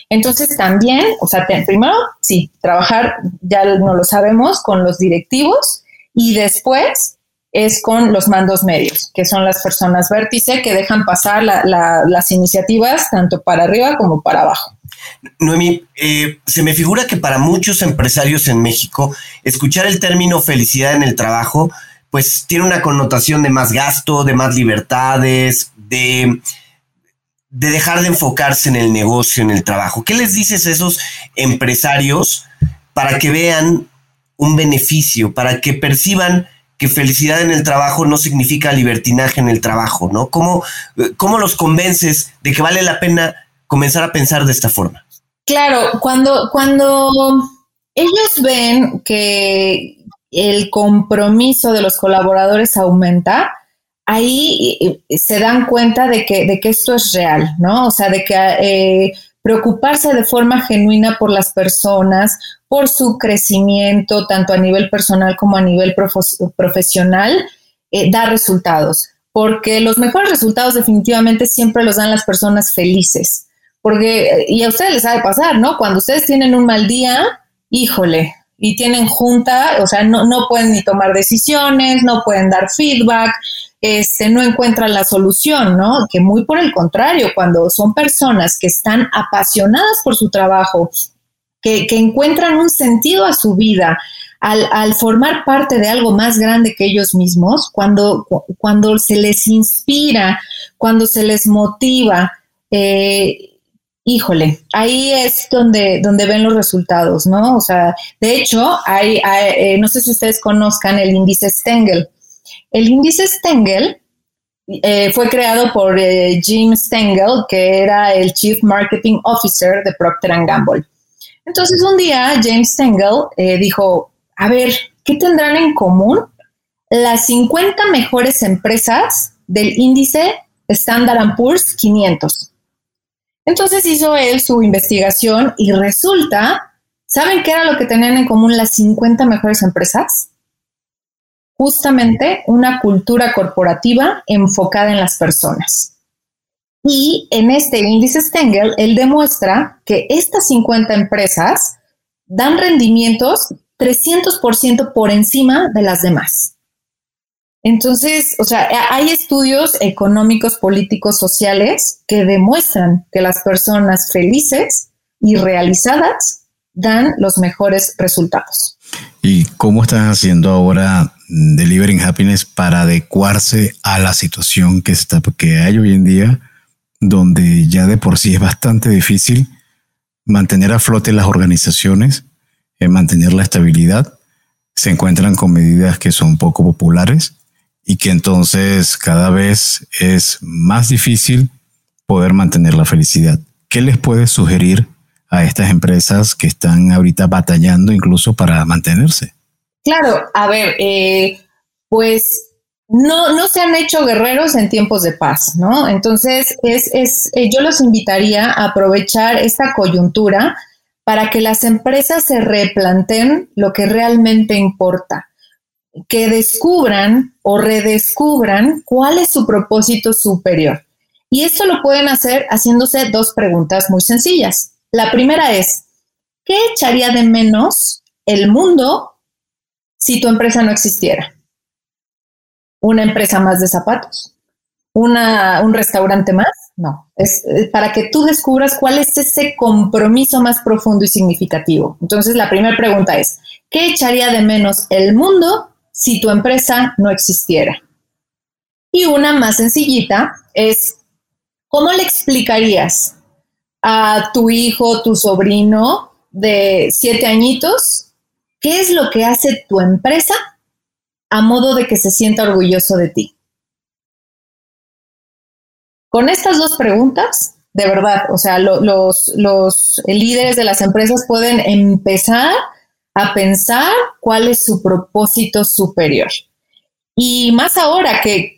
Entonces también, o sea, primero, sí, trabajar, ya no lo sabemos, con los directivos y después es con los mandos medios, que son las personas vértice que dejan pasar las iniciativas tanto para arriba como para abajo. Noemi, eh, se me figura que para muchos empresarios en México, escuchar el término felicidad en el trabajo, pues tiene una connotación de más gasto, de más libertades, de, de dejar de enfocarse en el negocio, en el trabajo. ¿Qué les dices a esos empresarios para que vean un beneficio, para que perciban que felicidad en el trabajo no significa libertinaje en el trabajo, ¿no? ¿Cómo, ¿Cómo los convences de que vale la pena comenzar a pensar de esta forma? Claro, cuando, cuando ellos ven que el compromiso de los colaboradores aumenta, ahí eh, se dan cuenta de que, de que esto es real, ¿no? O sea, de que eh, preocuparse de forma genuina por las personas, por su crecimiento, tanto a nivel personal como a nivel profesional, eh, da resultados. Porque los mejores resultados definitivamente siempre los dan las personas felices. Porque, y a ustedes les ha de pasar, ¿no? Cuando ustedes tienen un mal día, híjole, y tienen junta, o sea, no, no pueden ni tomar decisiones, no pueden dar feedback, este, no encuentran la solución, ¿no? Que muy por el contrario, cuando son personas que están apasionadas por su trabajo, que, encuentran un sentido a su vida, al, formar parte de algo más grande que ellos mismos, cuando, cuando se les inspira, cuando se les motiva, eh, híjole, ahí es donde, donde ven los resultados, ¿no? O sea, de hecho, hay, eh, no sé si ustedes conozcan el índice Stengel. El índice Stengel eh, fue creado por eh, Jim Stengel, que era el Chief Marketing Officer de Procter Gamble. Entonces un día James Stengel eh, dijo, a ver, ¿qué tendrán en común las 50 mejores empresas del índice Standard Poor's 500? Entonces hizo él su investigación y resulta, ¿saben qué era lo que tenían en común las 50 mejores empresas? Justamente una cultura corporativa enfocada en las personas. Y en este índice Stengel, él demuestra que estas 50 empresas dan rendimientos 300% por encima de las demás. Entonces, o sea, hay estudios económicos, políticos, sociales que demuestran que las personas felices y realizadas dan los mejores resultados. ¿Y cómo están haciendo ahora Delivering Happiness para adecuarse a la situación que, está, que hay hoy en día, donde ya de por sí es bastante difícil mantener a flote las organizaciones, eh, mantener la estabilidad? Se encuentran con medidas que son poco populares y que entonces cada vez es más difícil poder mantener la felicidad. ¿Qué les puede sugerir a estas empresas que están ahorita batallando incluso para mantenerse? Claro, a ver, eh, pues no, no se han hecho guerreros en tiempos de paz, ¿no? Entonces, es, es, eh, yo los invitaría a aprovechar esta coyuntura para que las empresas se replanten lo que realmente importa que descubran o redescubran cuál es su propósito superior. Y esto lo pueden hacer haciéndose dos preguntas muy sencillas. La primera es, ¿qué echaría de menos el mundo si tu empresa no existiera? ¿Una empresa más de zapatos? ¿Una, ¿Un restaurante más? No, es para que tú descubras cuál es ese compromiso más profundo y significativo. Entonces, la primera pregunta es, ¿qué echaría de menos el mundo si tu empresa no existiera. Y una más sencillita es, ¿cómo le explicarías a tu hijo, tu sobrino de siete añitos, qué es lo que hace tu empresa a modo de que se sienta orgulloso de ti? Con estas dos preguntas, de verdad, o sea, los, los líderes de las empresas pueden empezar a pensar cuál es su propósito superior. Y más ahora que,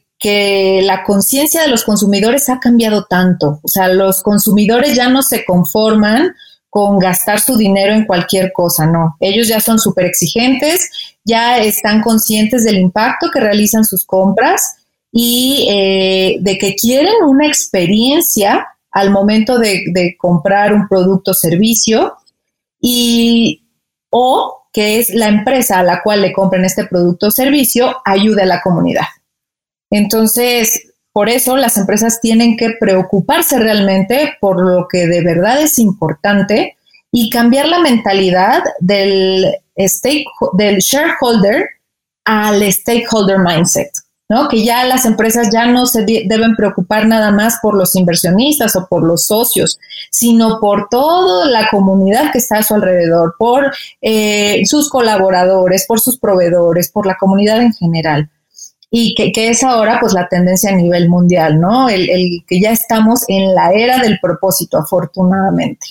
la conciencia de los consumidores ha cambiado tanto. O sea, los consumidores ya no se conforman con gastar su dinero en cualquier cosa, no. Ellos ya son súper exigentes, ya están conscientes del impacto que realizan sus compras y eh, de que quieren una experiencia al momento de, comprar un producto o servicio. Y o que es la empresa a la cual le compren este producto o servicio ayude a la comunidad. Entonces, por eso las empresas tienen que preocuparse realmente por lo que de verdad es importante y cambiar la mentalidad del, stake, del shareholder al stakeholder mindset. ¿no? Que ya las empresas ya no se deben preocupar nada más por los inversionistas o por los socios, sino por toda la comunidad que está a su alrededor, por eh, sus colaboradores, por sus proveedores, por la comunidad en general. Y que, es ahora pues la tendencia a nivel mundial, ¿no? El, el, que ya estamos en la era del propósito, afortunadamente.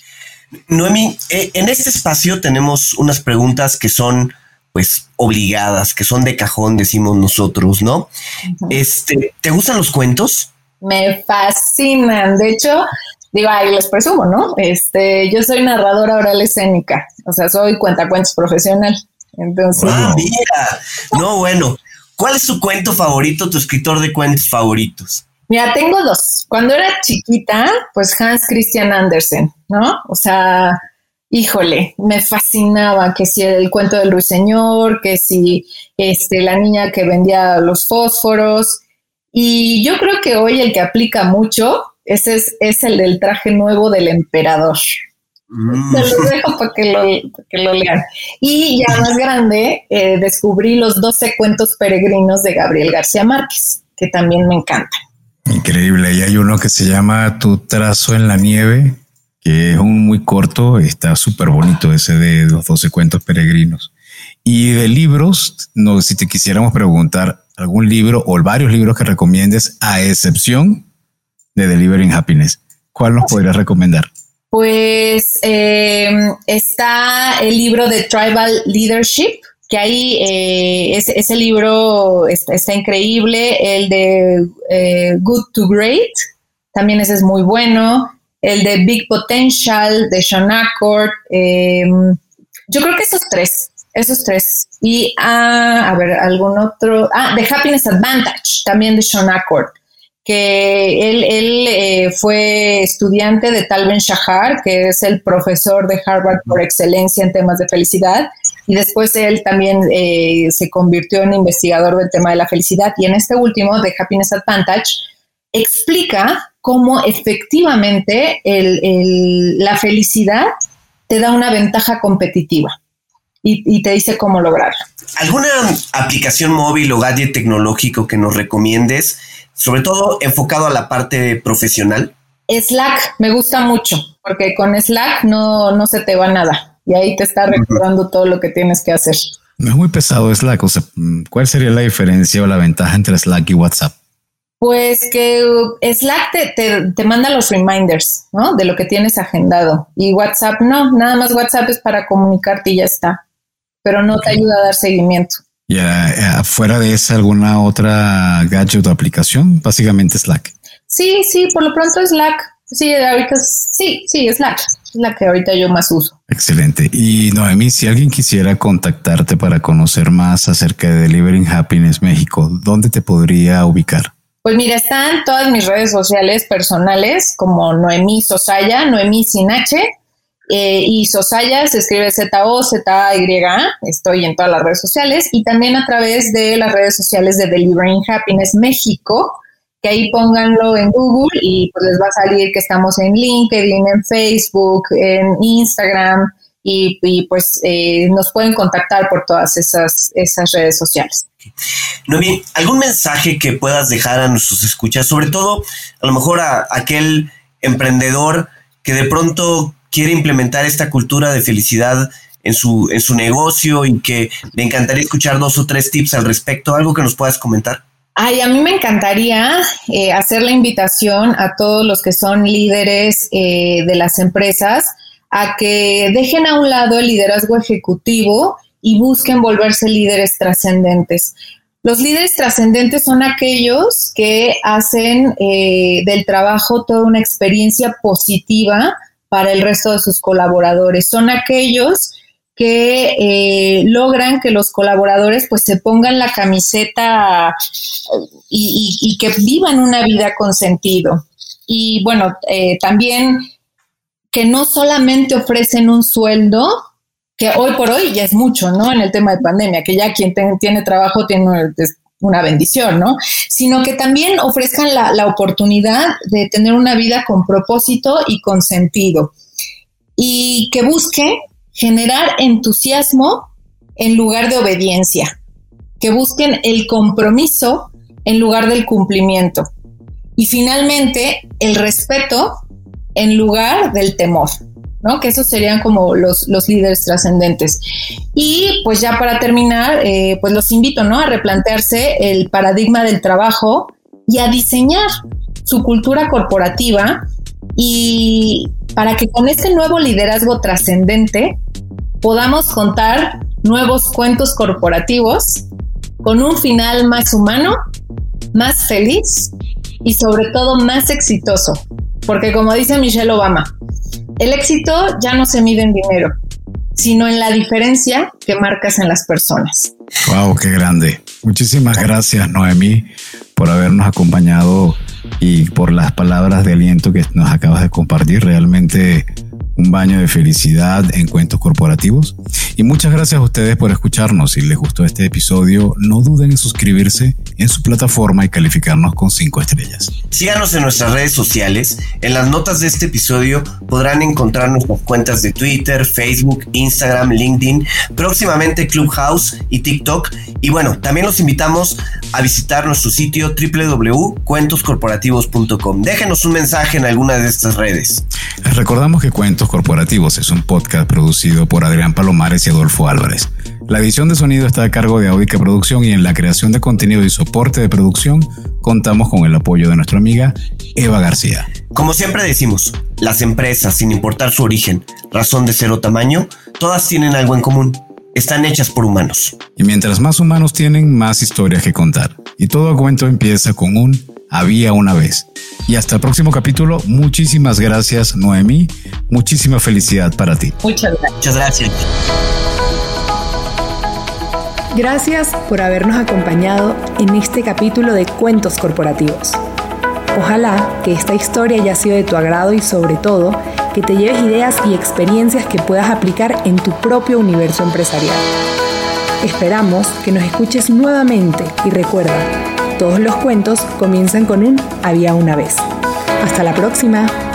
Noemi, eh, en este espacio tenemos unas preguntas que son pues obligadas, que son de cajón, decimos nosotros, ¿no? Este, ¿te gustan los cuentos? Me fascinan. De hecho, digo, ahí les presumo, ¿no? Este, yo soy narradora oral escénica, o sea, soy cuentacuentos profesional. Entonces, ah, mira. No, bueno, ¿cuál es tu cuento favorito, tu escritor de cuentos favoritos? Mira, tengo dos. Cuando era chiquita, pues Hans Christian Andersen, ¿no? O sea, híjole, me fascinaba que si el cuento del ruiseñor, que si este, la niña que vendía los fósforos. Y yo creo que hoy el que aplica mucho ese es, es el del traje nuevo del emperador. Mm. Se los dejo para que lo, lean. Y ya más grande, eh, descubrí los 12 cuentos peregrinos de Gabriel García Márquez, que también me encantan. Increíble. Y hay uno que se llama Tu trazo en la nieve, que es un muy corto, está súper bonito ese de los 12 cuentos peregrinos. Y de libros, no, si te quisiéramos preguntar algún libro o varios libros que recomiendes, a excepción de Delivering Happiness, ¿cuál nos podrías recomendar? Pues eh, está el libro de Tribal Leadership, que ahí eh, ese, libro está, increíble, el de eh, Good to Great, también ese es muy bueno el de Big Potential, de Sean Accord. Em, yo creo que esos tres, esos tres. Y ah, a ver, algún otro. Ah, The Happiness Advantage, también de Sean Accord, que él, él eh, fue estudiante de Tal Ben Shahar, que es el profesor de Harvard por excelencia en temas de felicidad. y después él también eh, se convirtió en investigador del tema de la felicidad y en este último, de Happiness Advantage, explica cómo efectivamente la felicidad te da una ventaja competitiva y, te dice cómo lograrlo. ¿Alguna aplicación móvil o gadget tecnológico que nos recomiendes, sobre todo enfocado a la parte profesional? Slack me gusta mucho, porque con Slack no, no se te va nada y ahí te está recordando todo lo que tienes que hacer. No es muy pesado Slack, o sea, ¿cuál sería la diferencia o la ventaja entre Slack y WhatsApp? Pues que Slack te, te, manda los reminders, ¿no? De lo que tienes agendado. Y WhatsApp no, nada más WhatsApp es para comunicarte y ya está. Pero no te ayuda a dar seguimiento. Ya, fuera de esa, ¿alguna otra gadget o aplicación? Básicamente Slack. Sí, sí, por lo pronto Slack. Sí, ahorita sí, sí, Slack. Es la que ahorita yo más uso. Excelente. Y Noemí, si alguien quisiera contactarte para conocer más acerca de Delivering Happiness México, ¿dónde te podría ubicar? Pues mira, están todas mis redes sociales personales como Noemí Sosaya, Noemí sin H, eh, y Sosaya se escribe Z-O-Z-Y-A, estoy en todas las redes sociales, y también a través de las redes sociales de Delivering Happiness México, que ahí pónganlo en Google y pues les va a salir que estamos en LinkedIn, en Facebook, en Instagram, y, pues eh, nos pueden contactar por todas esas, esas redes sociales. Noemí, ¿algún mensaje que puedas dejar a nuestros escuchas? Sobre todo, a lo mejor a aquel emprendedor que de pronto quiere implementar esta cultura de felicidad en su, en su negocio y que le encantaría escuchar dos o tres tips al respecto. ¿Algo que nos puedas comentar? Ay, a mí me encantaría eh, hacer la invitación a todos los que son líderes eh, de las empresas a que dejen a un lado el liderazgo ejecutivo y busquen volverse líderes trascendentes. Los líderes trascendentes son aquellos que hacen eh, del trabajo toda una experiencia positiva para el resto de sus colaboradores. Son aquellos que eh, logran que los colaboradores pues se pongan la camiseta y, que vivan una vida con sentido. Y bueno, eh, también que no solamente ofrecen un sueldo, que hoy por hoy ya es mucho, ¿no? En el tema de pandemia, que ya quien tiene trabajo tiene una bendición, ¿no? Sino que también ofrezcan la, oportunidad de tener una vida con propósito y con sentido. Y que busque generar entusiasmo en lugar de obediencia. Que busquen el compromiso en lugar del cumplimiento. Y finalmente, el respeto en lugar del temor. ¿No? Que esos serían como los, los líderes trascendentes. Y pues ya para terminar, eh, pues los invito, ¿no? A replantearse el paradigma del trabajo y a diseñar su cultura corporativa y para que con este nuevo liderazgo trascendente podamos contar nuevos cuentos corporativos con un final más humano, más feliz y sobre todo más exitoso. Porque como dice Michelle Obama, el éxito ya no se mide en dinero, sino en la diferencia que marcas en las personas. Wow, qué grande. Muchísimas gracias, Noemí, por habernos acompañado y por las palabras de aliento que nos acabas de compartir. Realmente un baño de felicidad en cuentos corporativos. Y muchas gracias a ustedes por escucharnos. Si les gustó este episodio, no duden en suscribirse en su plataforma y calificarnos con cinco estrellas. Síganos en nuestras redes sociales. En las notas de este episodio podrán encontrar nuestras cuentas de Twitter, Facebook, Instagram, LinkedIn, próximamente Clubhouse y TikTok. Y bueno, también los invitamos a visitar nuestro sitio www.cuentoscorporativos.com. Déjenos un mensaje en alguna de estas redes. Les recordamos que Cuentos Corporativos es un podcast producido por Adrián Palomares y Adolfo Álvarez. La edición de sonido está a cargo de Audica Producción y en la creación de contenido y soporte de producción contamos con el apoyo de nuestra amiga Eva García. Como siempre decimos, las empresas, sin importar su origen, razón de ser o tamaño, todas tienen algo en común. Están hechas por humanos. Y mientras más humanos tienen, más historias que contar. Y todo cuento empieza con un había una vez. Y hasta el próximo capítulo. Muchísimas gracias, Noemí. Muchísima felicidad para ti. Muchas gracias. Muchas gracias. Gracias por habernos acompañado en este capítulo de Cuentos Corporativos. Ojalá que esta historia haya sido de tu agrado y sobre todo que te lleves ideas y experiencias que puedas aplicar en tu propio universo empresarial. Esperamos que nos escuches nuevamente y recuerda, todos los cuentos comienzan con un había una vez. Hasta la próxima.